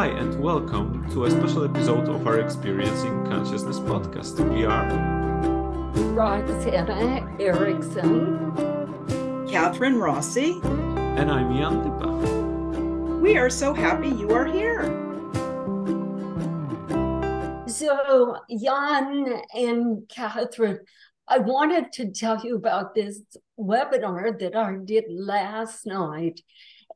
Hi, and welcome to a special episode of our Experiencing Consciousness podcast. We are Roxanna Erickson, Kathryn Rossi. and I'm Jan Lipa. We are so happy you are here. So, Jan and Kathryn, I wanted to tell you about this webinar that I did last night.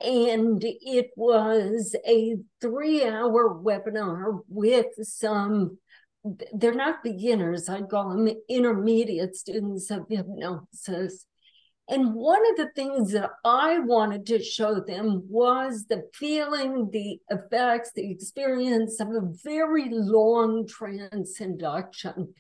And it was a three hour webinar with some, they're not beginners, I'd call them intermediate students of hypnosis. And one of the things that I wanted to show them was the feeling, the effects, the experience of a very long trance induction.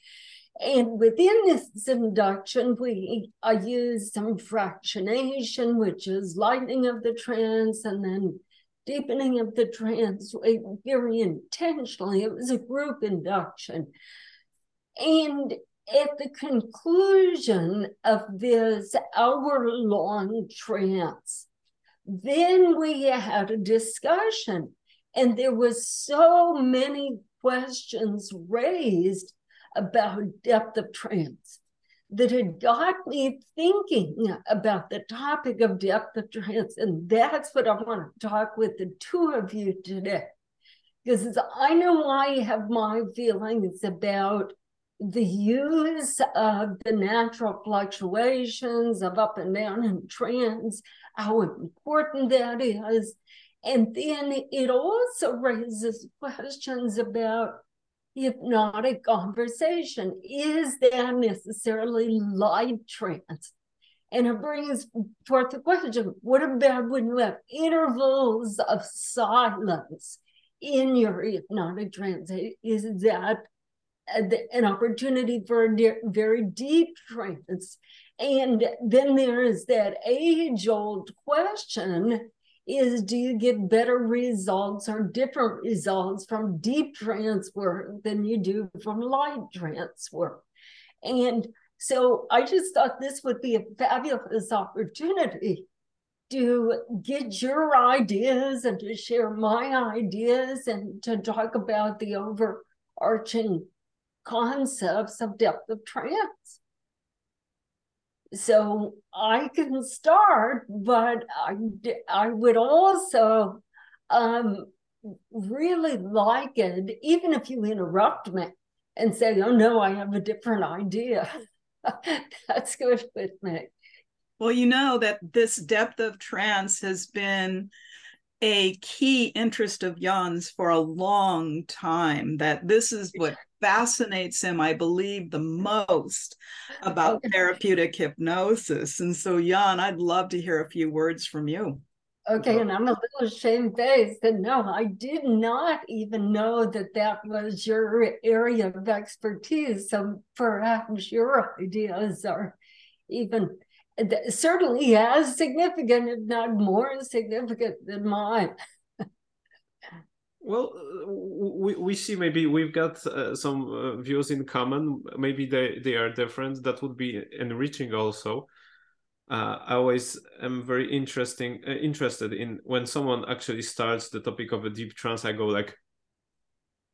And within this induction, we uh, I used some fractionation, which is lightening of the trance and then deepening of the trance very intentionally. It was a group induction. And at the conclusion of this hour long trance, then we had a discussion, and there was so many questions raised about depth of trance that had got me thinking about the topic of depth of trance. And that's what I want to talk with the two of you today. Because I know I have my feelings about the use of the natural fluctuations of up and down in trance, how important that is. And then it also raises questions about hypnotic conversation. Is that necessarily light trance? And it brings forth the question what about when you have intervals of silence in your hypnotic trance? Is that an opportunity for a very deep trance? And then there is that age old question is do you get better results or different results from deep trance work than you do from light trance work? And so I just thought this would be a fabulous opportunity to get your ideas and to share my ideas and to talk about the overarching concepts of depth of trance. So I can start, but I, I would also um, really like it, even if you interrupt me and say, oh no, I have a different idea. That's good with me. Well, you know that this depth of trance has been a key interest of Jan's for a long time, that this is what fascinates him, I believe, the most about oh, okay. therapeutic hypnosis. And so, Jan, I'd love to hear a few words from you. Okay, and I'm a little shamefaced that no, I did not even know that that was your area of expertise. So perhaps your ideas are even certainly as significant, if not more significant than mine. Well, we, we see maybe we've got uh, some uh, views in common. Maybe they, they are different. That would be enriching also. Uh, I always am very interesting uh, interested in when someone actually starts the topic of a deep trance. I go like,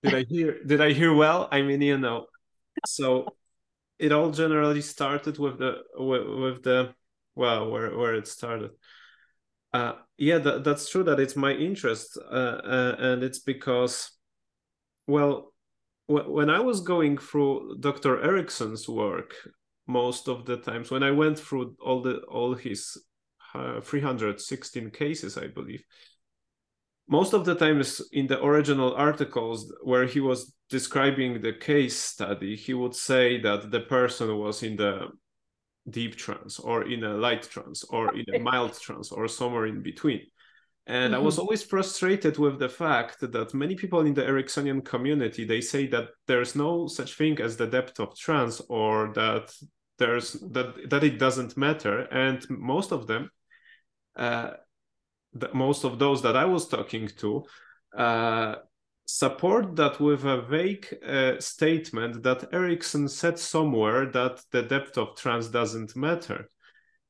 did I hear? did I hear well? I mean, you know. So it all generally started with the with, with the well where where it started. Uh, yeah, that, that's true that it's my interest, uh, uh, and it's because, well, w- when I was going through Dr. Erickson's work, most of the times when I went through all the all his uh, 316 cases, I believe, most of the times in the original articles where he was describing the case study, he would say that the person was in the deep trance or in a light trance or in a mild trance or somewhere in between. And mm-hmm. I was mm-hmm. always frustrated with the fact that many people in the Ericksonian community they say that there's no such thing as the depth of trance or that there's that that it doesn't matter. And most of them, uh, the, most of those that I was talking to, uh, support that with a vague uh, statement that Erickson said somewhere that the depth of trance doesn't matter.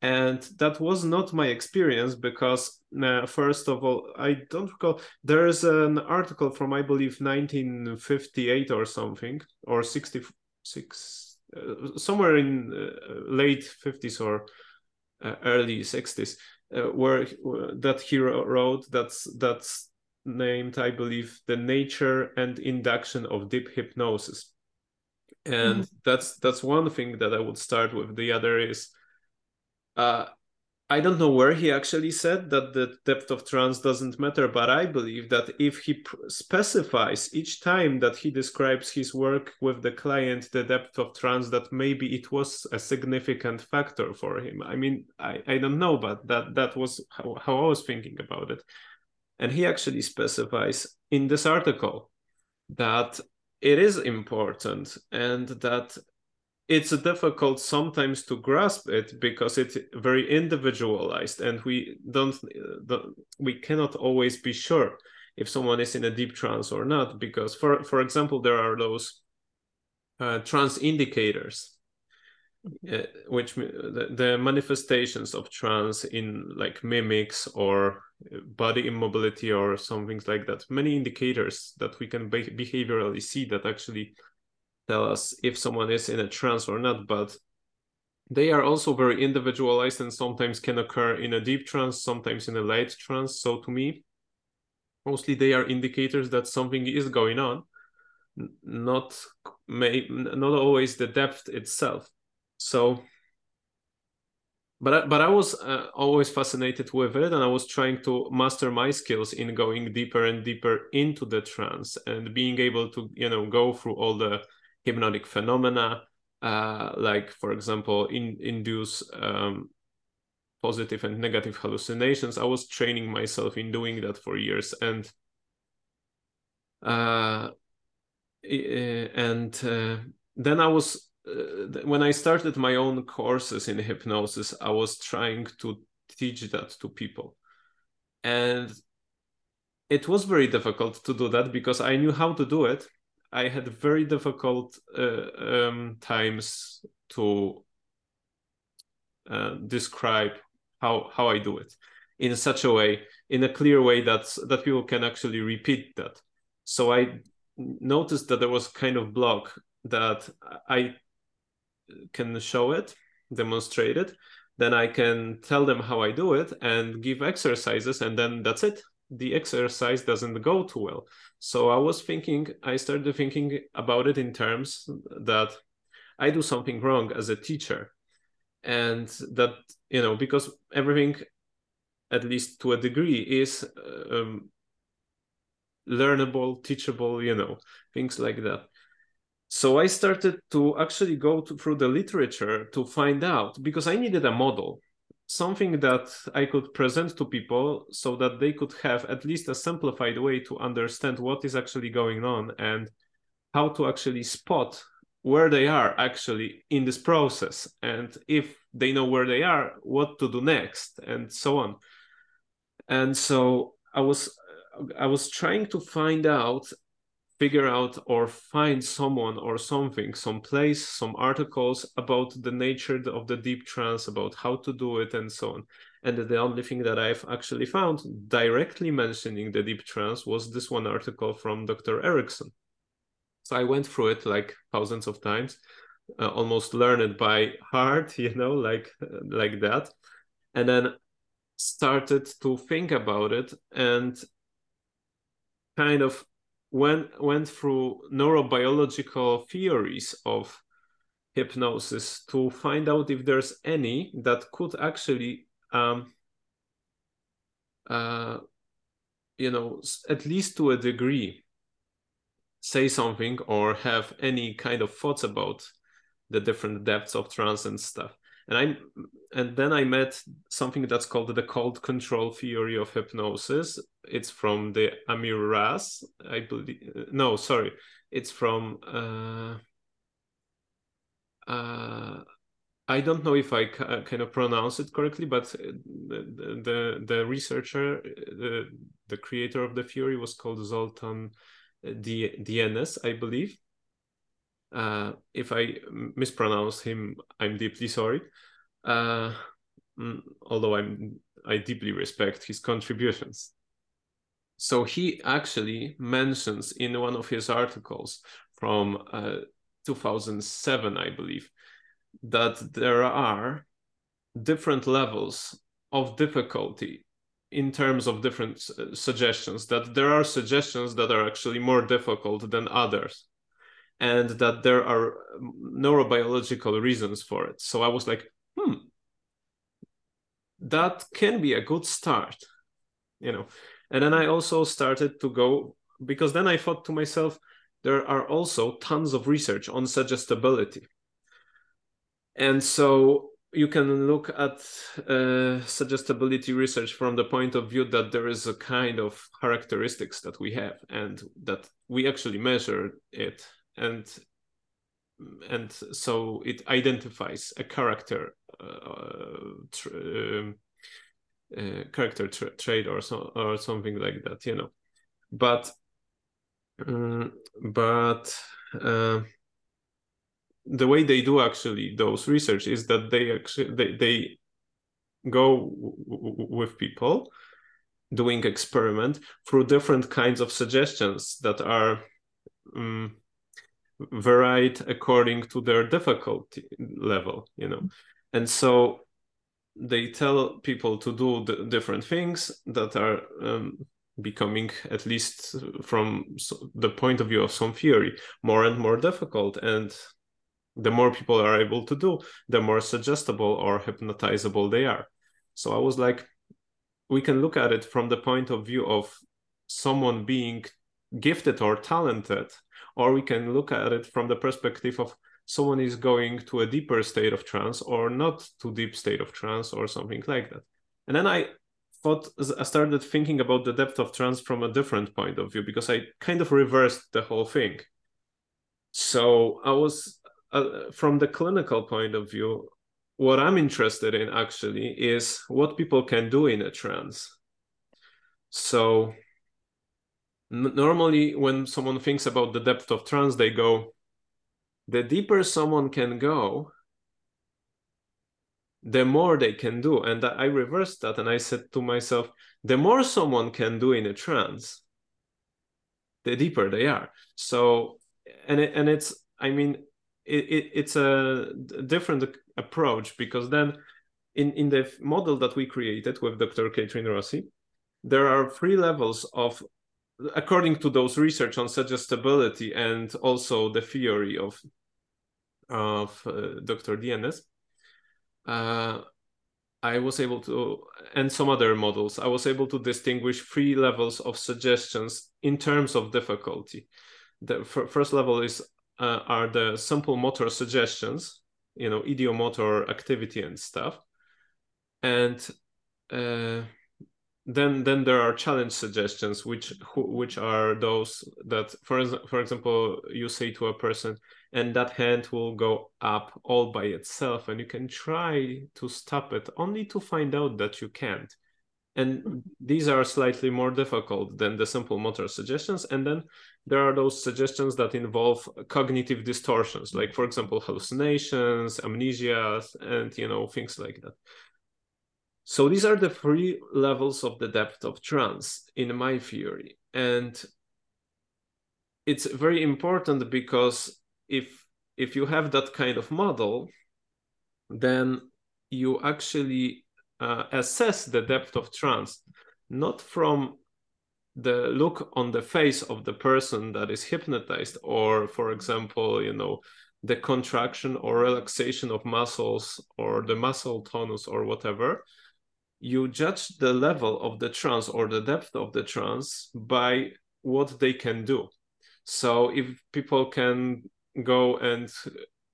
and that was not my experience because uh, first of all i don't recall there's an article from i believe 1958 or something or 66 uh, somewhere in uh, late 50s or uh, early 60s uh, where that he wrote that's that's named i believe the nature and induction of deep hypnosis and mm-hmm. that's that's one thing that i would start with the other is uh, I don't know where he actually said that the depth of trance doesn't matter, but I believe that if he pr- specifies each time that he describes his work with the client the depth of trance, that maybe it was a significant factor for him. I mean, I, I don't know, but that that was how, how I was thinking about it. And he actually specifies in this article that it is important and that it's difficult sometimes to grasp it because it's very individualized and we don't we cannot always be sure if someone is in a deep trance or not because for for example there are those uh, trance indicators uh, which the, the, manifestations of trance in like mimics or body immobility or some things like that many indicators that we can be- behaviorally see that actually tell us if someone is in a trance or not, but they are also very individualized and sometimes can occur in a deep trance, sometimes in a light trance. So to me, mostly they are indicators that something is going on, not may not always the depth itself. So, but I, but I was uh, always fascinated with it, and I was trying to master my skills in going deeper and deeper into the trance and being able to you know go through all the hypnotic phenomena, uh, like, for example, in, induce um, positive and negative hallucinations. I was training myself in doing that for years. And uh, and uh, then I was uh, when I started my own courses in hypnosis, I was trying to teach that to people, and it was very difficult to do that because I knew how to do it, I had very difficult uh, um, times to uh, describe how how I do it in such a way, in a clear way that that people can actually repeat that. So I noticed that there was kind of block that I can show it, demonstrate it, then I can tell them how I do it and give exercises, and then that's it the exercise doesn't go too well. So I was thinking, I started thinking about it in terms that I do something wrong as a teacher. And that, you know, because everything, at least to a degree, is um, learnable, teachable, you know, things like that. So I started to actually go to, through the literature to find out because I needed a model something that I could present to people so that they could have at least a simplified way to understand what is actually going on and how to actually spot where they are actually in this process. And if they know where they are what to do next and so on. And so i was i was trying to find out figure out or find someone or something, some place, some articles about the nature of the deep trance, about how to do it, and so on. And the only thing that I've actually found directly mentioning the deep trance was this one article from Dr. Erickson. So I went through it like thousands of times, uh, almost learned it by heart, you know, like like that, and then started to think about it and kind of went went through neurobiological theories of hypnosis to find out if there's any that could actually um, uh, you know at least to a degree say something or have any kind of thoughts about the different depths of trance and stuff and i and then i met something that's called the cold control theory of hypnosis it's from the Amir Raz i believe no sorry it's from uh, uh, I don't know if I kind of pronounce it correctly, but the the, the researcher, the, the creator of the theory was called Zoltan D- Dienes, I believe. Uh, if I mispronounce him, I'm deeply sorry. Uh, mm, although I'm I deeply respect his contributions. So he actually mentions in one of his articles from uh, 2007, I believe, that there are different levels of difficulty in terms of different uh, suggestions that there are suggestions that are actually more difficult than others and that there are um, neurobiological reasons for it. So i was like hmm that can be a good start you know. And then i also started to go because then i thought to myself there are also tons of research on suggestibility. And so you can look at uh, suggestibility research from the point of view that there is a kind of characteristics that we have and that we actually measure it and and so it identifies a character uh, uh, character tra- trait or so or something like that you know. But um, but uh, the way they do actually those research is that they actually they, they go w- with people doing experiment through different kinds of suggestions that are um, varied according to their difficulty level you know and so they tell people to do the different things that are um, becoming at least from the point of view of some theory more and more difficult and the more people are able to do, the more suggestible or hypnotizable they are. So I was like, we can look at it from the point of view of someone being gifted or talented, or we can look at it from the perspective of someone is going to a deeper state of trance or not too deep state of trance or something like that. And then I thought I started thinking about the depth of trance from a different point of view because I kind of reversed the whole thing. So I was uh, from the clinical point of view, what I'm interested in actually is what people can do in a trance. So normally when someone thinks about the depth of trance, they go, the deeper someone can go, the more they can do. And I reversed that and I said to myself, the more someone can do in a trance, the deeper they are. So, and it, and it's, I mean, it, it, it's a different approach because then in, in the model that we created with Dr. Kathryn Rossi, there are three levels of, according to those research on suggestibility and also the theory of, of uh, Dr. Dienes, uh, I was able to, and some other models, I was able to distinguish three levels of suggestions in terms of difficulty. The first level is uh, are the simple motor suggestions, you know, ideomotor activity and stuff. And uh, then then there are challenge suggestions, which which are those that, for for example, you say to a person, and that hand will go up all by itself, and you can try to stop it, only to find out that you can't. And hmm. these are slightly more difficult than the simple motor suggestions and then there are those suggestions that involve cognitive distortions like for example hallucinations amnesia and you know things like that so these are the three levels of the depth of trance in my theory. And it's very important because if if you have that kind of model then you actually uh, assess the depth of trance not from the look on the face of the person that is hypnotized or for example you know the contraction or relaxation of muscles or the muscle tonus or whatever you judge the level of the trance or the depth of the trance by what they can do so if people can go and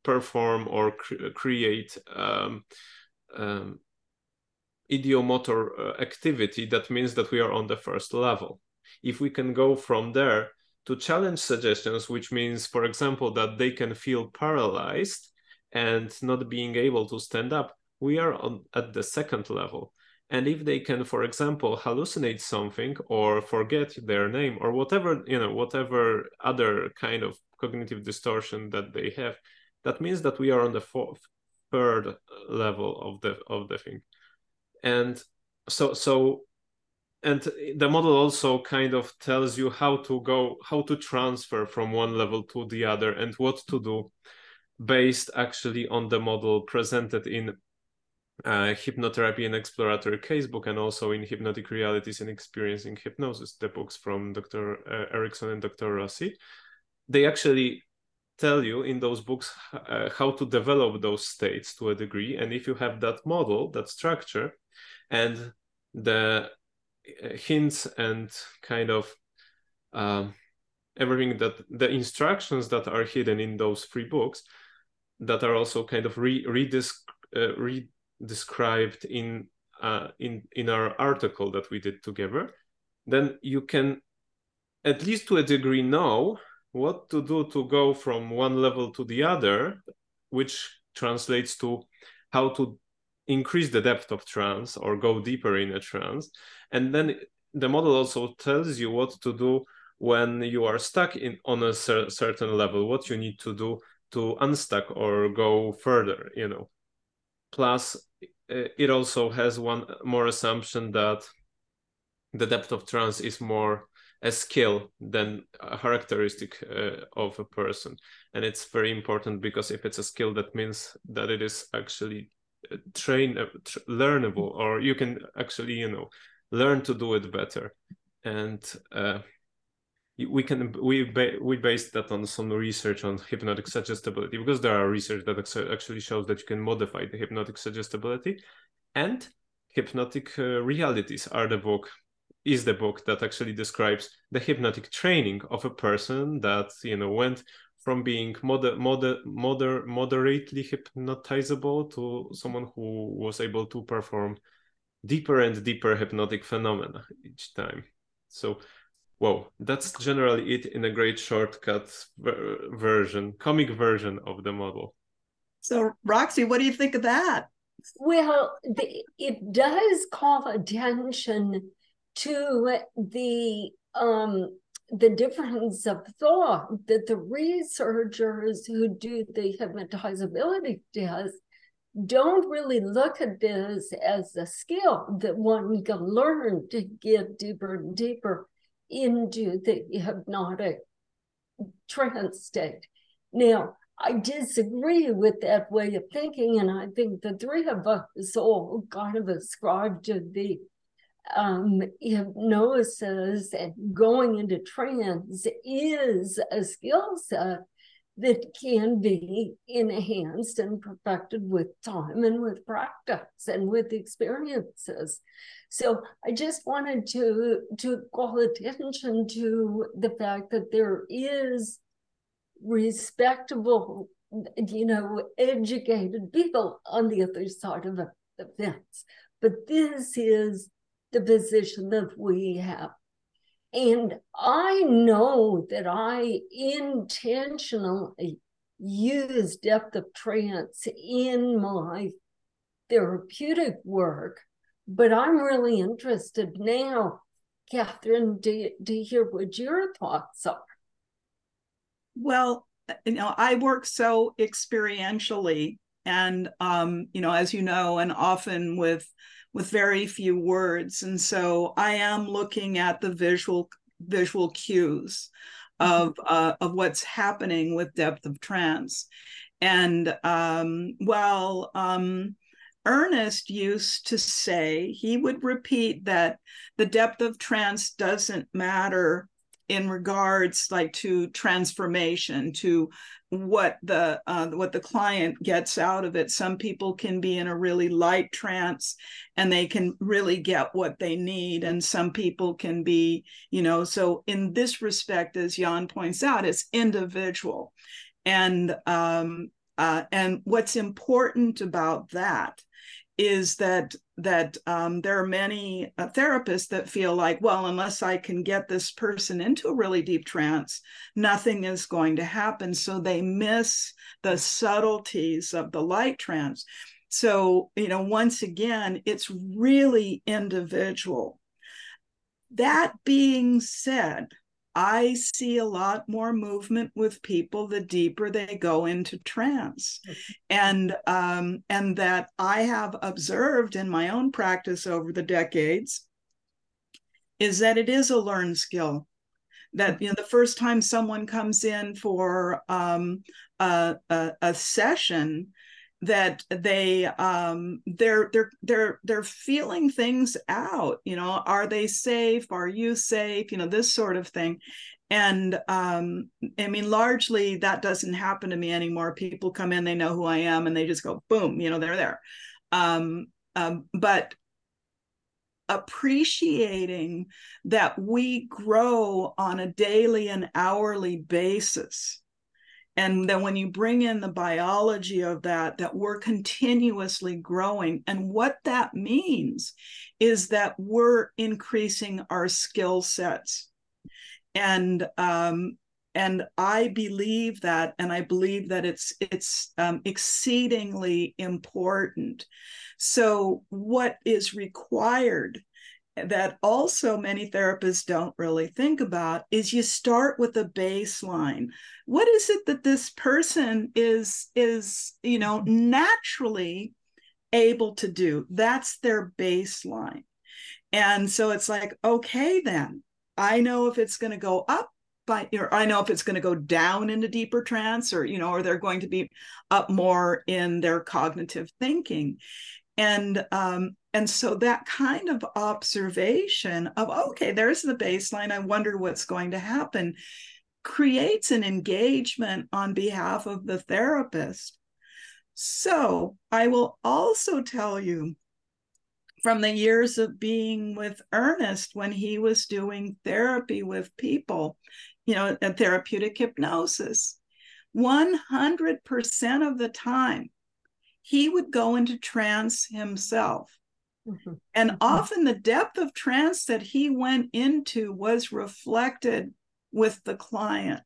perform or cre- create um, um, ideomotor uh, activity, that means that we are on the first level. If we can go from there to challenge suggestions, which means, for example, that they can feel paralyzed and not being able to stand up, we are on, at the second level. And if they can, for example, hallucinate something or forget their name or whatever, you know, whatever other kind of cognitive distortion that they have, that means that we are on the fourth, third level of the of the thing. and so so and the model also kind of tells you how to go how to transfer from one level to the other and what to do based actually on the model presented in uh, hypnotherapy and exploratory casebook and also in hypnotic realities and experiencing hypnosis the books from dr uh, erickson and dr rossi. They actually tell you in those books uh, how to develop those states to a degree and if you have that model that structure and the uh, hints and kind of um, everything that the instructions that are hidden in those three books that are also kind of re, redescribed uh, described in uh, in in our article that we did together, then you can at least to a degree know what to do to go from one level to the other, which translates to how to increase the depth of trance or go deeper in a trance. And then the model also tells you what to do when you are stuck in on a cer- certain level, what you need to do to unstuck or go further, you know. Plus, it also has one more assumption that the depth of trance is more a skill than a characteristic uh, of a person. And it's very important because if it's a skill that means that it is actually uh, train uh, learnable or you can actually you know learn to do it better. And uh, we can we ba- we based that on some research on hypnotic suggestibility because there are research that actually shows that you can modify the hypnotic suggestibility. And hypnotic uh, realities are the book is the book that actually describes the hypnotic training of a person that you know went from being moder- moder- moder- moderately hypnotizable to someone who was able to perform deeper and deeper hypnotic phenomena each time. So Whoa, that's generally it in a great shortcut ver- version, comic version of the model. So, Roxy, what do you think of that? Well, the, it does call attention to the um, the difference of thought that the researchers who do the hypnotizability test don't really look at this as a skill that one can learn to get deeper and deeper into the hypnotic trance state. Now, I disagree with that way of thinking, and I think the three of us all kind of ascribe to the um, hypnosis and going into trance is a skill set that can be enhanced and perfected with time and with practice and with experiences. So I just wanted to to call attention to the fact that there is respectable, you know, educated people on the other side of the fence. But this is the position that we have. And I know that I intentionally use depth of trance in my therapeutic work, but I'm really interested now, Kathryn, to, to hear what your thoughts are. Well, you know, I work so experientially and um, you know, as you know, and often with with very few words. And so I am looking at the visual visual cues of mm-hmm. uh, of what's happening with depth of trance. And um, while um, Ernest used to say, he would repeat that the depth of trance doesn't matter in regards like to transformation to what the uh, what the client gets out of it. Some people can be in a really light trance and they can really get what they need and some people can be you know so in this respect as jan points out it's individual. And um uh, and what's important about that is that that um, there are many uh, therapists that feel like, well, unless I can get this person into a really deep trance, nothing is going to happen. So they miss the subtleties of the light trance. So, you know, once again, it's really individual. That being said, I see a lot more movement with people the deeper they go into trance, and um, and that I have observed in my own practice over the decades is that it is a learned skill. That you know, the first time someone comes in for um, a, a, a session, that they um they're they're they're they're feeling things out you know are they safe? Are you safe? You know this sort of thing. And um i mean largely that doesn't happen to me anymore. People come in they know who i am and they just go boom you know they're there. Um, um but appreciating that we grow on a daily and hourly basis and then when you bring in the biology of that that we're continuously growing and what that means is that we're increasing our skill sets. And um, and i believe that and i believe that it's it's um, exceedingly important. So what is required that also many therapists don't really think about is you start with a baseline. What is it that this person is is you know naturally able to do? That's their baseline. And so it's like okay then i know if it's going to go up by or i know if it's going to go down into deeper trance or you know or they're going to be up more in their cognitive thinking. And um, and so that kind of observation of okay there's the baseline i wonder what's going to happen creates an engagement on behalf of the therapist. So i will also tell you from the years of being with ernest when he was doing therapy with people you know a therapeutic hypnosis 100% of the time he would go into trance himself Mm-hmm. And often the depth of trance that he went into was reflected with the client.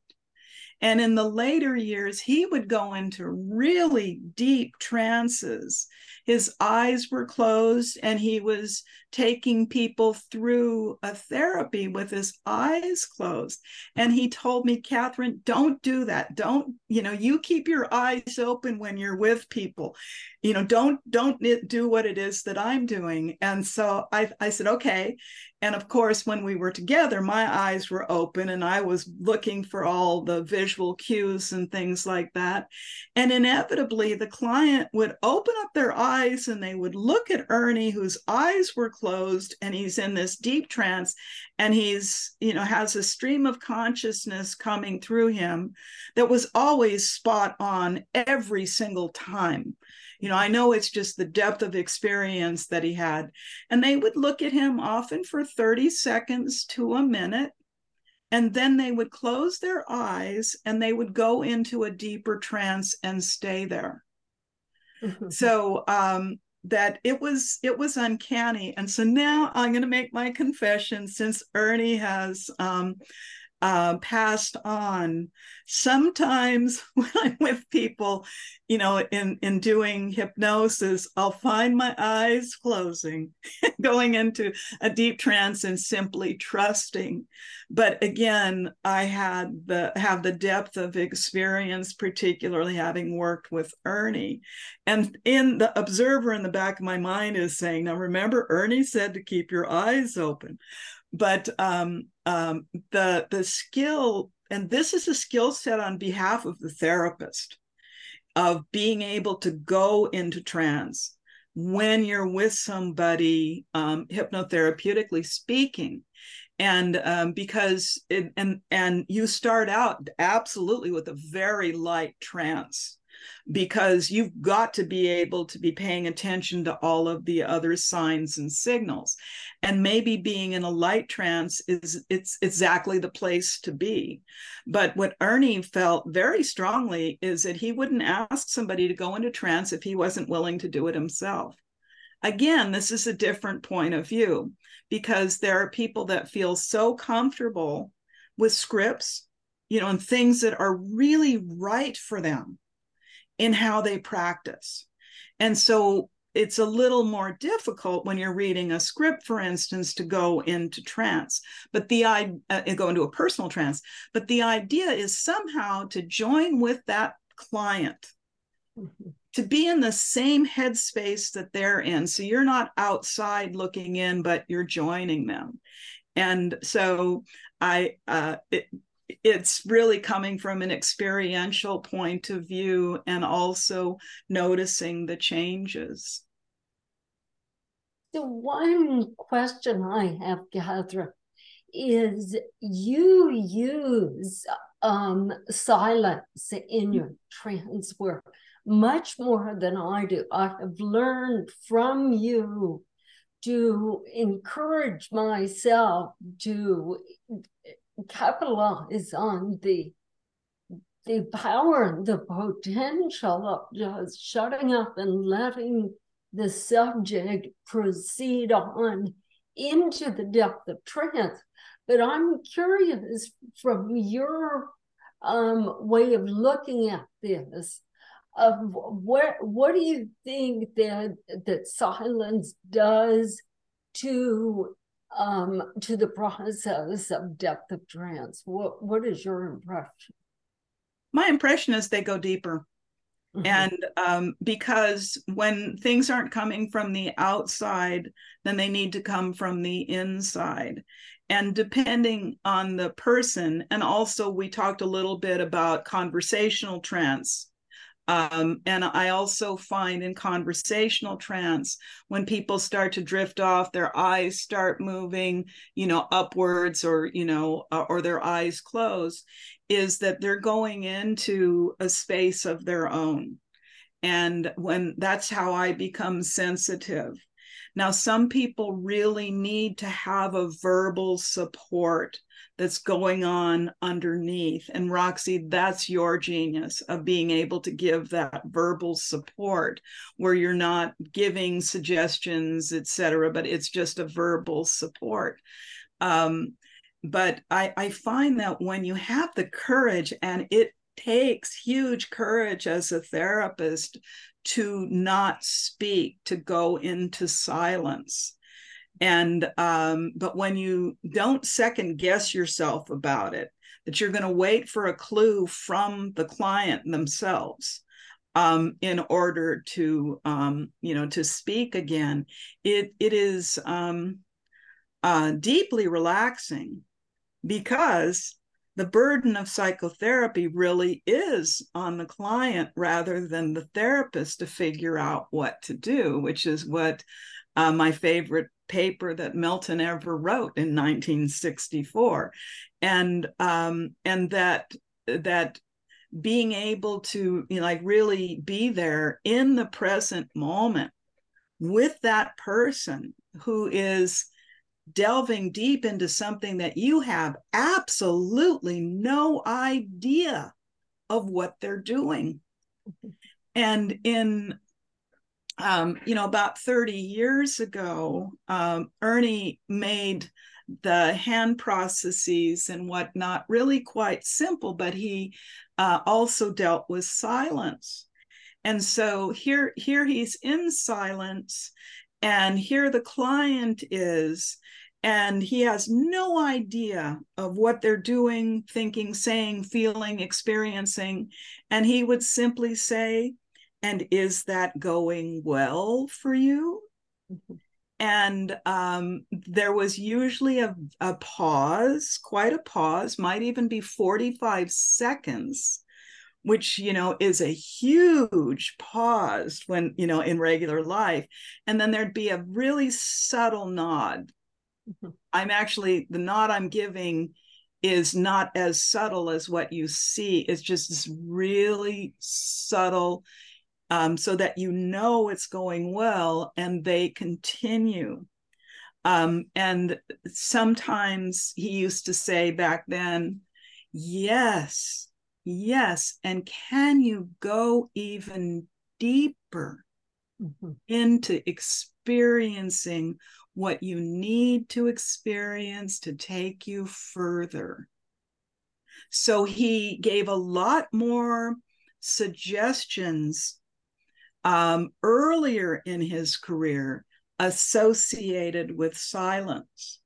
And in the later years, he would go into really deep trances. His eyes were closed and he was taking people through a therapy with his eyes closed. And he told me, Kathryn, don't do that. Don't, you know, you keep your eyes open when you're with people. You know, don't don't do what it is that I'm doing. And so I, I said, okay. And of course, when we were together, my eyes were open and I was looking for all the visual cues and things like that. And inevitably, the client would open up their eyes and they would look at Ernie, whose eyes were closed and he's in this deep trance and he's you know has a stream of consciousness coming through him that was always spot on every single time you know i know it's just the depth of experience that he had. And they would look at him often for 30 seconds to a minute and then they would close their eyes and they would go into a deeper trance and stay there. Mm-hmm. so um, that it was it was uncanny. And so now i'm going to make my confession since ernie has um, uh, passed on. Sometimes when I'm with people, you know, in in doing hypnosis, I'll find my eyes closing, going into a deep trance and simply trusting. But again, I had the have the depth of experience, particularly having worked with Ernie, and in the observer in the back of my mind is saying, "Now remember, Ernie said to keep your eyes open." But um, um, the the skill and this is a skill set on behalf of the therapist of being able to go into trance when you're with somebody um, hypnotherapeutically speaking. And um, because it, and and you start out absolutely with a very light trance because you've got to be able to be paying attention to all of the other signs and signals. And maybe being in a light trance is it's exactly the place to be. But what ernie felt very strongly is that he wouldn't ask somebody to go into trance if he wasn't willing to do it himself. Again this is a different point of view because there are people that feel so comfortable with scripts you know and things that are really right for them in how they practice. And so it's a little more difficult when you're reading a script for instance to go into trance but the i uh, go into a personal trance but the idea is somehow to join with that client mm-hmm. to be in the same headspace that they're in so you're not outside looking in but you're joining them and so i uh, it, it's really coming from an experiential point of view and also noticing the changes. The one question I have, Kathryn, is you use um, silence in your trance work much more than I do. I have learned from you to encourage myself to capitalize on the the power, and the potential of just shutting up and letting the subject proceed on into the depth of trance. But I'm curious from your um, way of looking at this, of what what do you think that that silence does to um, to the process of depth of trance. What what is your impression? My impression is they go deeper. Mm-hmm. And um, because when things aren't coming from the outside, then they need to come from the inside. And depending on the person, and also we talked a little bit about conversational trance um, and I also find in conversational trance, when people start to drift off, their eyes start moving, you know, upwards or, you know, uh, or their eyes close, is that they're going into a space of their own. And when that's how I become sensitive. Now, some people really need to have a verbal support that's going on underneath. And Roxy, that's your genius of being able to give that verbal support where you're not giving suggestions, et cetera, but it's just a verbal support. Um, but I, I find that when you have the courage, and it takes huge courage as a therapist to not speak, to go into silence and um, but when you don't second guess yourself about it that you're going to wait for a clue from the client themselves um, in order to um, you know to speak again it it is um, uh, deeply relaxing because the burden of psychotherapy really is on the client rather than the therapist to figure out what to do which is what uh, my favorite paper that Milton ever wrote in 1964, and um, and that that being able to you know, like really be there in the present moment with that person who is delving deep into something that you have absolutely no idea of what they're doing. And in um, you know, about 30 years ago, um, Ernie made the hand processes and whatnot really quite simple, but he uh, also dealt with silence. And so here, here he's in silence, and here the client is, and he has no idea of what they're doing, thinking, saying, feeling, experiencing. And he would simply say, and is that going well for you mm-hmm. and um, there was usually a, a pause quite a pause might even be 45 seconds which you know is a huge pause when you know in regular life and then there'd be a really subtle nod mm-hmm. i'm actually the nod i'm giving is not as subtle as what you see it's just this really subtle um, so that you know it's going well and they continue. Um, and sometimes he used to say back then, yes, yes. And can you go even deeper mm-hmm. into experiencing what you need to experience to take you further? So he gave a lot more suggestions um, earlier in his career associated with silence.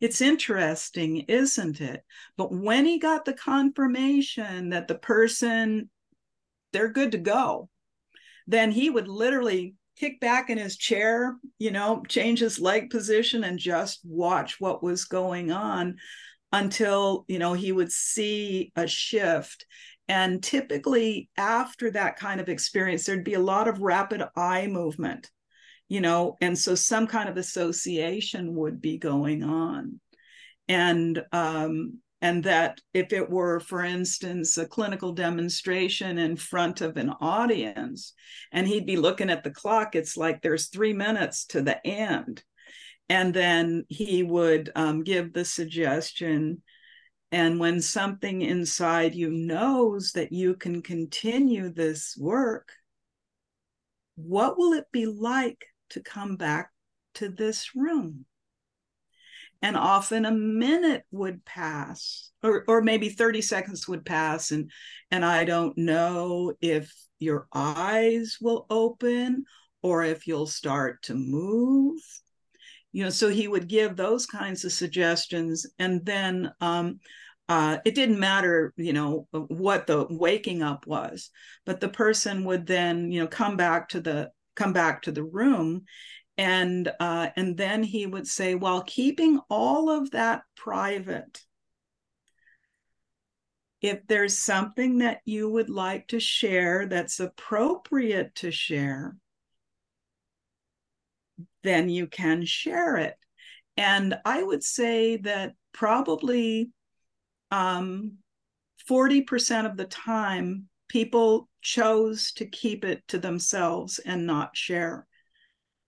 It's interesting, isn't it? But when he got the confirmation that the person, they're good to go, then he would literally kick back in his chair, you know, change his leg position and just watch what was going on until, you know, he would see a shift. And typically, after that kind of experience, there'd be a lot of rapid eye movement you know and so some kind of association would be going on. And um, and that if it were for instance a clinical demonstration in front of an audience and he'd be looking at the clock it's like there's three minutes to the end. And then he would um, give the suggestion and when something inside you knows that you can continue this work what will it be like to come back to this room. And often a minute would pass, or, or maybe 30 seconds would pass, and, and I don't know if your eyes will open or if you'll start to move. You know, so he would give those kinds of suggestions. And then um, uh, it didn't matter, you know, what the waking up was, but the person would then, you know, come back to the come back to the room and uh, and then he would say while keeping all of that private if there's something that you would like to share that's appropriate to share then you can share it. And i would say that probably um, 40% of the time people chose to keep it to themselves and not share.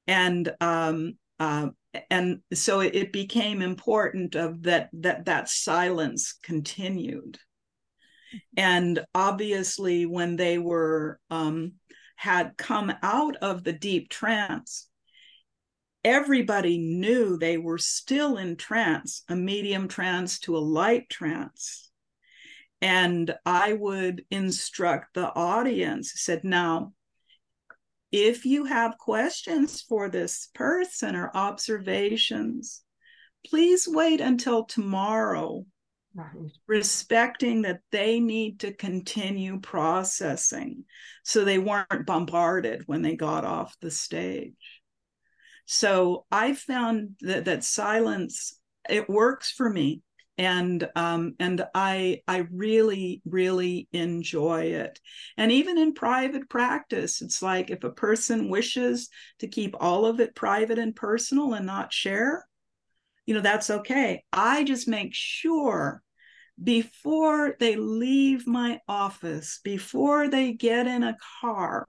And um, uh, and so it, it, became important of that that that silence continued. And obviously when they were um, had come out of the deep trance everybody knew they were still in trance a medium trance to a light trance and I would instruct the audience, said, now, if you have questions for this person or observations, please wait until tomorrow, right. respecting that they need to continue processing so they weren't bombarded when they got off the stage. So I found that, that silence, it works for me and um, and I I really really enjoy it. And even in private practice, it's like if a person wishes to keep all of it private and personal and not share, you know that's okay. I just make sure before they leave my office, before they get in a car,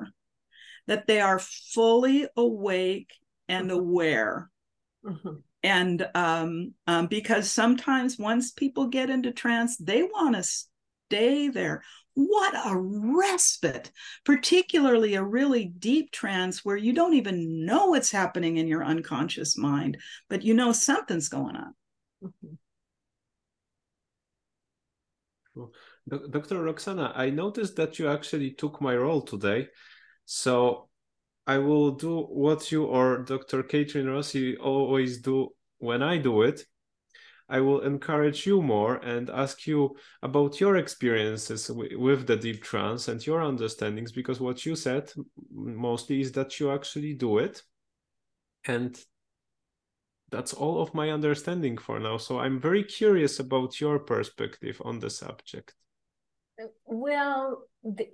that they are fully awake and mm-hmm. aware. Mm-hmm and um, um, because sometimes once people get into trance they want to stay there what a respite particularly a really deep trance where you don't even know what's happening in your unconscious mind but you know something's going on mm-hmm. Dr. Roxanna, I noticed that you actually took my role today. So I will do what you or Dr. Kathryn Rossi always do when I do it. I will encourage you more and ask you about your experiences with the deep trance and your understandings because what you said mostly is that you actually do it. And that's all of my understanding for now. So I'm very curious about your perspective on the subject. Well, the,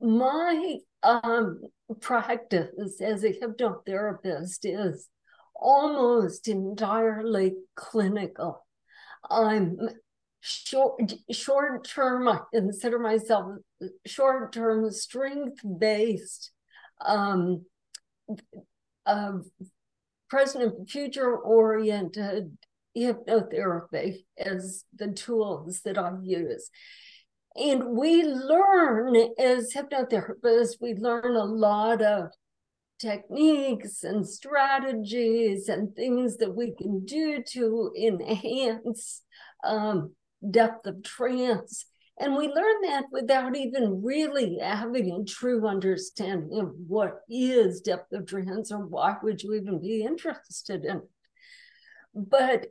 my um, practice as a hypnotherapist is almost entirely clinical. I'm short short term. I consider myself short term strength based. Um, uh, present and future oriented hypnotherapy as the tools that I use. And we learn as hypnotherapists, we learn a lot of techniques and strategies and things that we can do to enhance um, depth of trance. And we learn that without even really having a true understanding of what is depth of trance or why would you even be interested in it. But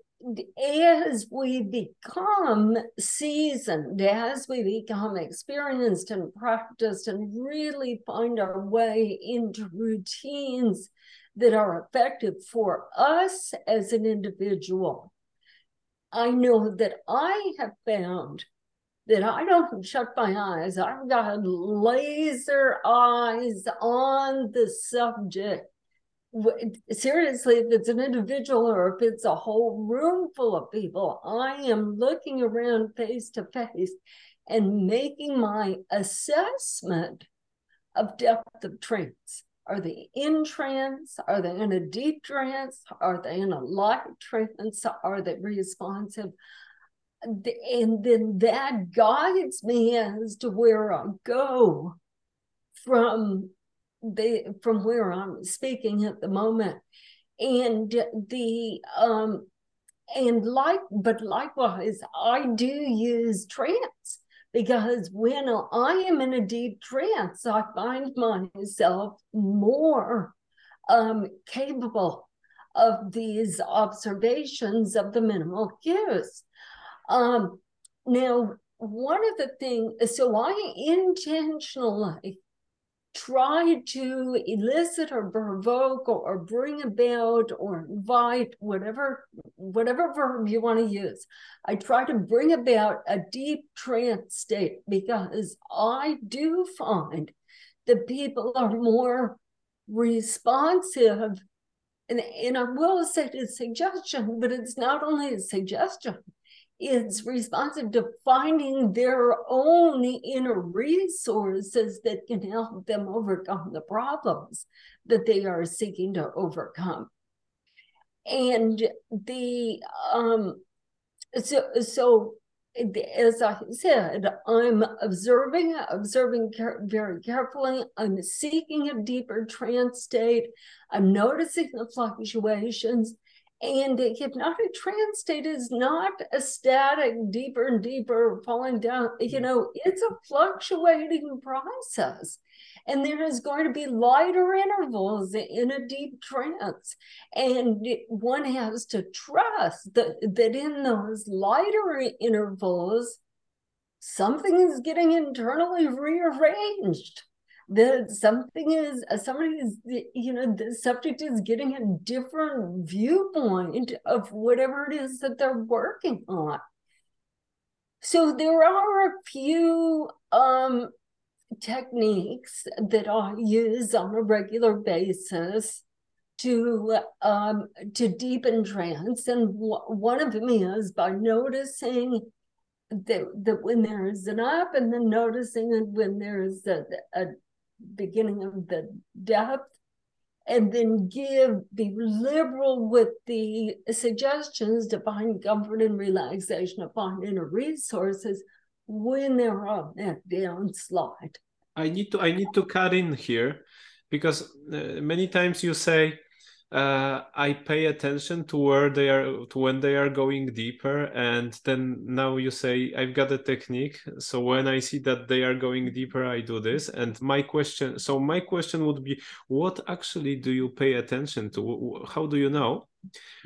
as we become seasoned, as we become experienced and practiced and really find our way into routines that are effective for us as an individual, I know that I have found that I don't shut my eyes. I've got laser eyes on the subject seriously, if it's an individual or if it's a whole room full of people, I am looking around face to face and making my assessment of depth of trance. Are they in trance? Are they in a deep trance? Are they in a light trance? Are they responsive? And then that guides me as to where I go from the from where I'm speaking at the moment. And the um and like but likewise I do use trance because when I am in a deep trance, I find myself more um, capable of these observations of the minimal cues. Um, now, one of the things, so I intentionally try to elicit or provoke or, bring about or invite whatever whatever verb you want to use i try to bring about a deep trance state because i do find that people are more responsive and, and i will say to suggestion but it's not only a suggestion is responsive to finding their own inner resources that can help them overcome the problems that they are seeking to overcome. And the um so so as I said, I'm observing, observing care- very carefully. I'm seeking a deeper trance state. I'm noticing the fluctuations. And hypnotic trance state is not a static, deeper and deeper falling down. You know, it's a fluctuating process. And there is going to be lighter intervals in a deep trance. And one has to trust that, that in those lighter intervals, something is getting internally rearranged that something is somebody is you know the subject is getting a different viewpoint of whatever it is that they're working on. So there are a few um, techniques that i use on a regular basis to um, to deepen trance. And w- one of them is by noticing that, that when there is an up and then noticing it when there's a, a beginning of the depth and then give be liberal with the suggestions to find comfort and relaxation find inner resources when they're on that downslide i need to i need to cut in here because uh, many times you say uh, I pay attention to where they are to when they are going deeper and then now you say I've got a technique. So when I see that they are going deeper I do this. And my question so my question would be what actually do you pay attention to? How do you know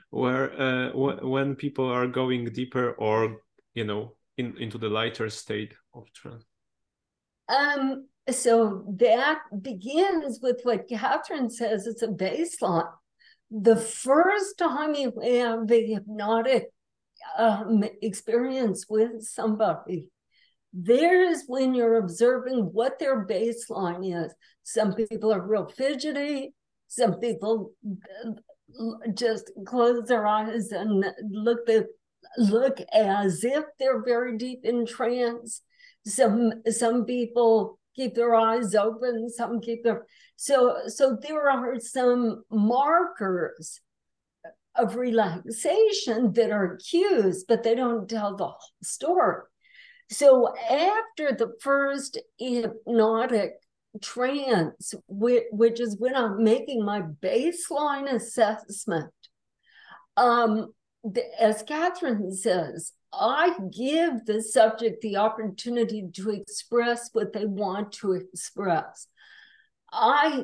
where uh, when people are going deeper or you know in, into the lighter state of trance um so that begins with what Kathryn says. It's a baseline the first time you have the hypnotic um, experience with somebody, there's when you're observing what their baseline is. Some people are real fidgety. Some people uh, just close their eyes and look the, look as if they're very deep in trance. Some some people keep their eyes open, some keep their so so there are some markers of relaxation that are cues, but they don't tell the whole story. So after the first hypnotic trance, which is when I'm making my baseline assessment, um, as Kathryn says, I give the subject the opportunity to express what they want to express. I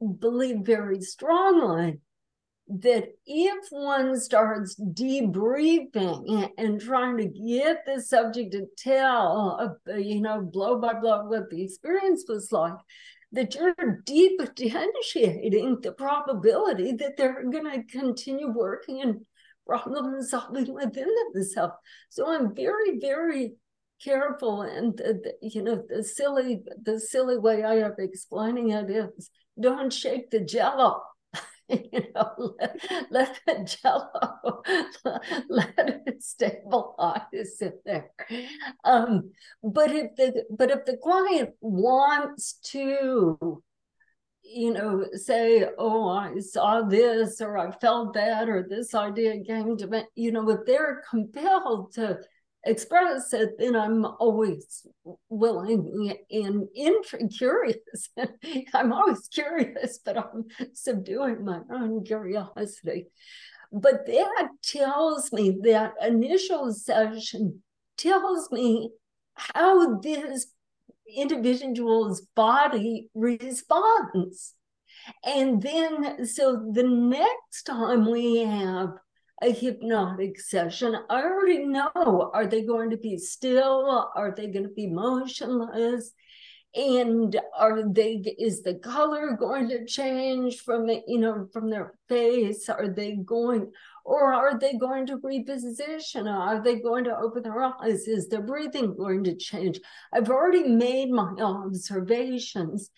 believe very strongly that if one starts debriefing and trying to get the subject to tell, you know, blow by blow what the experience was like, that you're depotentiating the probability that they're going to continue working and problem solving within themselves. So I'm very, very careful, and you know the silly, the silly way I of explaining it is, don't shake the jello. you know, let, let the jello let it stabilize in there. Um, but if the but if the client wants to you know, say, oh, I saw this or I felt that or this idea came to me, you know, if they're compelled to express it, then I'm always willing and curious. I'm always curious, but I'm subduing my own curiosity. But that tells me that initial session tells me how this individual's body responds. And then, so the next time we have a hypnotic session, I already know are they going to be still? Are they going to be motionless? And are they, is the color going to change from the, you know, from their face? Are they going, or are they going to reposition? Are they going to open their eyes? Is their breathing going to change? I've already made my observations.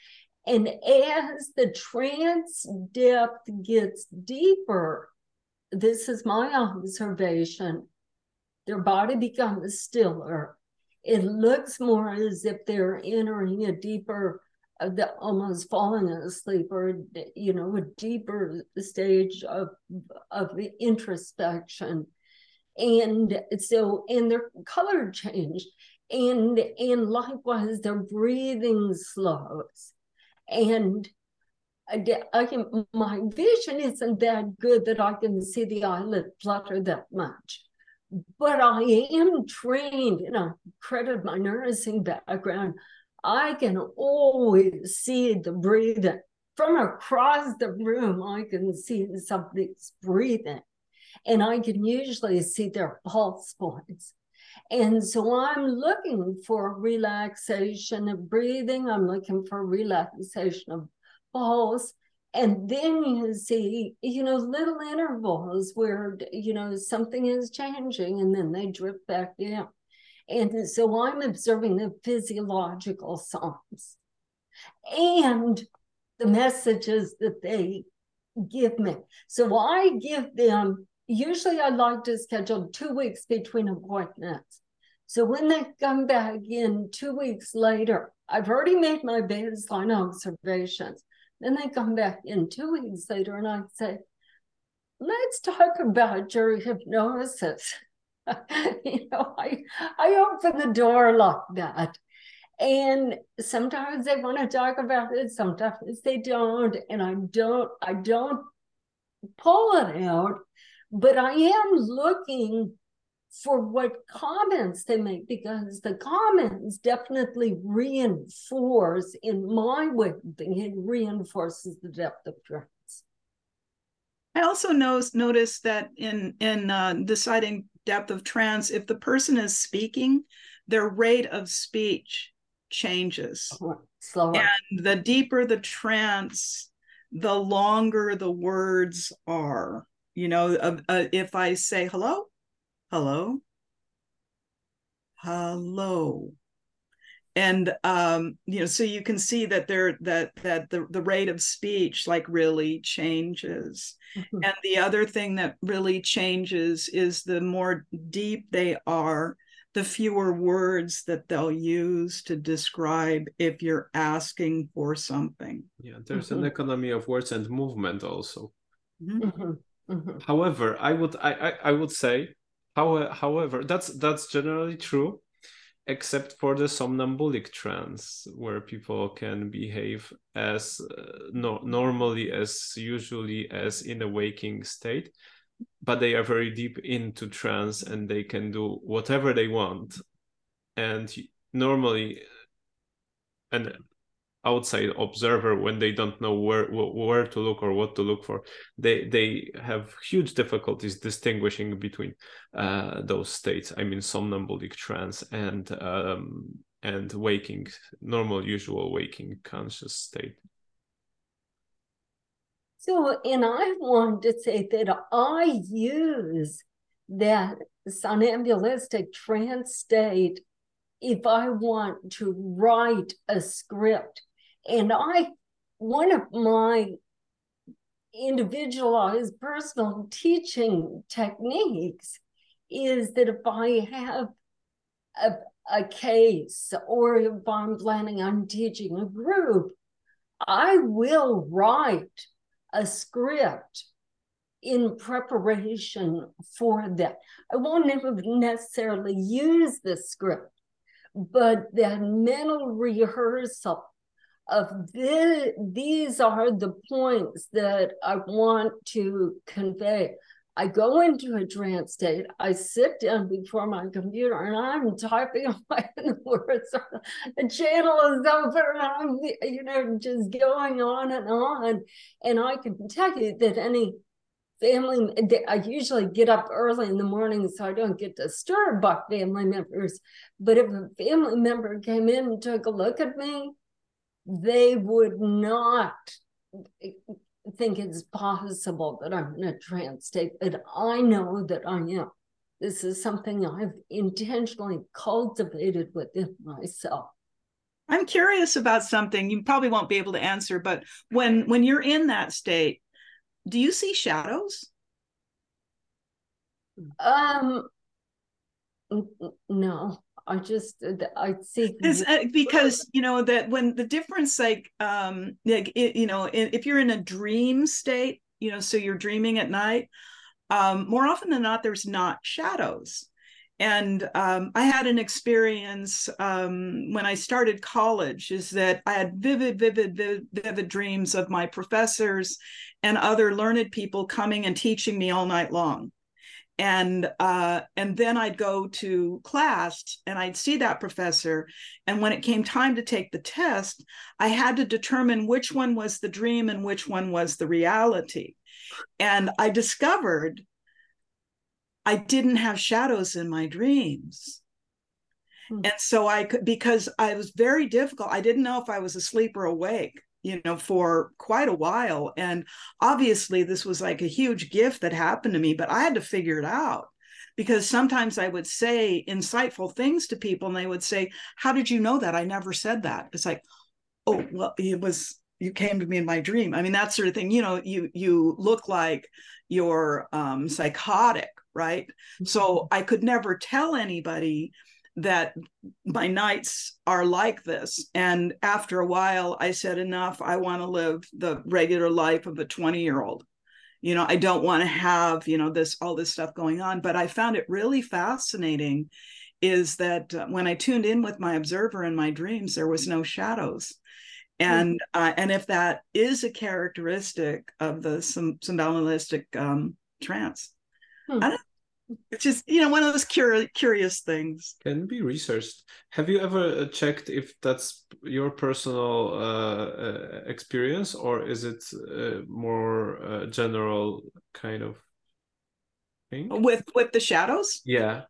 And as the trance depth gets deeper, this is my observation, their body becomes stiller. It looks more as if they're entering a deeper uh, the almost falling asleep or you know a deeper stage of of introspection. And so and their color changed. And and likewise their breathing slows. And I, can, my vision isn't that good that I can see the eyelid flutter that much. But I am trained, and I credit my nursing background. I can always see the breathing. From across the room, I can see somebody's breathing. And I can usually see their pulse points. And so I'm looking for relaxation of breathing. I'm looking for relaxation of pulse. And then you see, you know, little intervals where, you know, something is changing and then they drift back down. And so I'm observing the physiological signs and the messages that they give me. So I give them, usually I like to schedule two weeks between appointments. So when they come back in two weeks later, I've already made my baseline observations. Then they come back in two weeks later and I say, let's talk about your hypnosis. you know, I I open the door like that. And sometimes they want to talk about it, sometimes they don't. And I don't, I don't pull it out, but I am looking for what comments they make because the comments definitely reinforce in my way it reinforces the depth of trance. I also notice notice that in in uh, deciding depth of trance, if the person is speaking, their rate of speech changes. Slower. And the deeper the trance, the longer the words are. You know, uh, uh, if I say hello, hello, hello, and um, you know, so you can see that there that that the the rate of speech like really changes. Mm-hmm. And the other thing that really changes is the more deep they are, the fewer words that they'll use to describe if you're asking for something. Yeah, there's mm-hmm. an economy of words and movement also. Mm-hmm. mm-hmm. mm-hmm. However, I would I, I, I would say, how, however, that's that's generally true except for the somnambulic trance where people can behave as uh, no, normally as usually as in a waking state but they are very deep into trance and they can do whatever they want. And normally an outside observer when they don't know where where to look or what to look for. They they have huge difficulties distinguishing between uh, those states. I mean somnambulic trance and um, and waking normal usual waking conscious state. So and i want to say that i use that somnambulistic trance state if i want to write a script and I, one of my individualized uh, personal teaching techniques is that if I have a, a case or if I'm planning on teaching a group, I will write a script in preparation for that. I won't necessarily use the script, but that mental rehearsal of the, these are the points that I want to convey. I go into a trance state. I sit down before my computer and I'm typing away the words. The channel is open and I'm, you know, just going on and on. And I can tell you that any family, I usually get up early in the morning so I don't get disturbed by family members. But if a family member came in and took a look at me, they would not think it's possible that I'm in a trance state, but I know that I am. This is something I've intentionally cultivated within myself. I'm curious about something you probably won't be able to answer, but when when you're in that state, do you see shadows? Um no. I just uh, I see uh, because you know that when the difference like um like it, you know if you're in a dream state you know so you're dreaming at night um more often than not there's not shadows. And um, I had an experience um, when I started college is that I had vivid, vivid, vivid, vivid dreams of my professors and other learned people coming and teaching me all night long and uh, and then I'd go to class and I'd see that professor. And when it came time to take the test, I had to determine which one was the dream and which one was the reality. And I discovered I didn't have shadows in my dreams. Hmm. And so I could because I was very difficult. I didn't know if I was asleep or awake you know for quite a while and obviously this was like a huge gift that happened to me but i had to figure it out because sometimes i would say insightful things to people and they would say how did you know that? I never said that. It's like oh well it was you came to me in my dream. I mean that sort of thing you know you you look like you're um psychotic right? Mm-hmm. so i could never tell anybody that my nights are like this. And after a while, I said, enough. I want to live the regular life of a 20 year old. You know, I don't want to have, you know, this, all this stuff going on. But I found it really fascinating is that uh, when I tuned in with my observer in my dreams, there was no shadows. Hmm. And uh, and if that is a characteristic of the somnambulistic um, trance, hmm. I don't it's is you know one of those curious curious things. Can be researched. Have you ever uh, checked if that's your personal uh, uh, experience or is it uh, more uh, general kind of thing? With with the shadows? Yeah.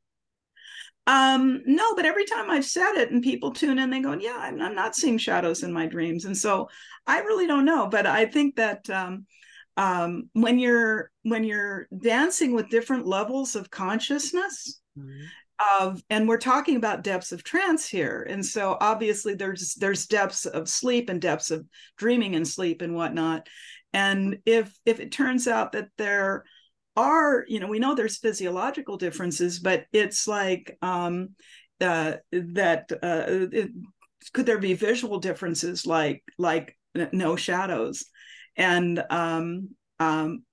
Um no but every time i've said it and people tune in they go yeah I'm, I'm not seeing shadows in my dreams. And so i really don't know but i think that um um, when you're when you're dancing with different levels of consciousness mm-hmm. of and we're talking about depths of trance here. And so obviously there's there's depths of sleep and depths of dreaming and sleep and whatnot. And if if it turns out that there are you know we know there's physiological differences but it's like um uh that uh it, could there be visual differences like like no shadows and um, um,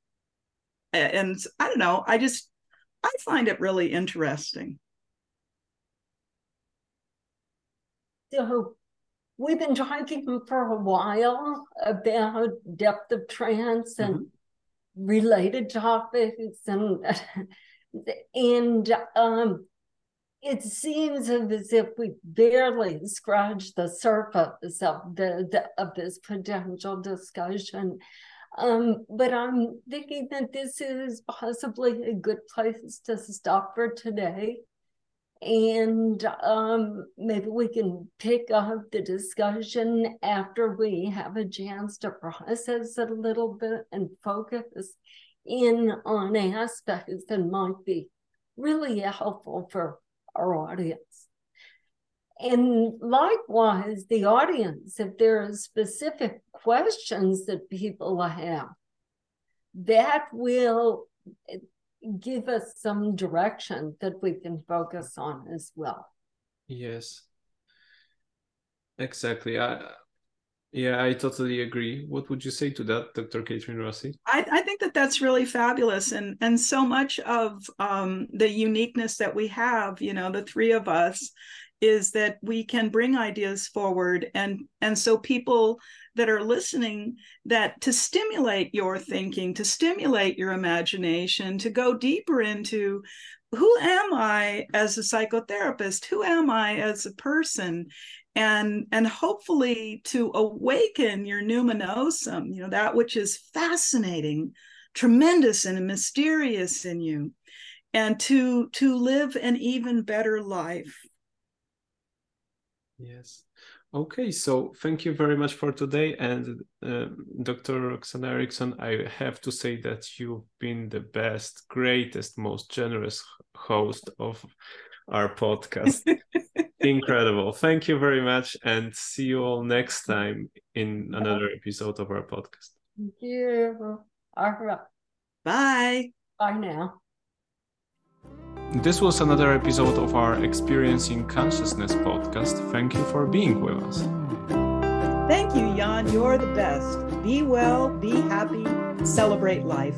and I don't know. I just I find it really interesting. So we've been talking for a while about depth of trance and mm-hmm. related topics and and um, it seems as if we barely scratched the surface of the, the of this potential discussion. Um, but I'm thinking that this is possibly a good place to stop for today. And um, maybe we can pick up the discussion after we have a chance to process it a little bit and focus in on aspects that might be really helpful for our audience. And likewise, the audience, if there are specific questions that people have, that will give us some direction that we can focus on as well. Yes. Exactly. I yeah, I totally agree. What would you say to that, Dr. Kathryn Rossi? I, I think that that's really fabulous, and and so much of um, the uniqueness that we have, you know, the three of us, is that we can bring ideas forward, and and so people that are listening, that to stimulate your thinking, to stimulate your imagination, to go deeper into who am I as a psychotherapist? Who am I as a person? And and hopefully to awaken your numinosum you know that which is fascinating tremendous and mysterious in you and to to live an even better life. Yes. Okay so thank you very much for today and uh, dr roxanna erickson i have to say that you've been the best greatest most generous host of our podcast Incredible. Thank you very much. And see you all next time in another episode of our podcast. Thank you. All right. Bye. Bye now. This was another episode of our Experiencing Consciousness podcast. Thank you for being with us. Thank you, Jan. You're the best. Be well, be happy, celebrate life.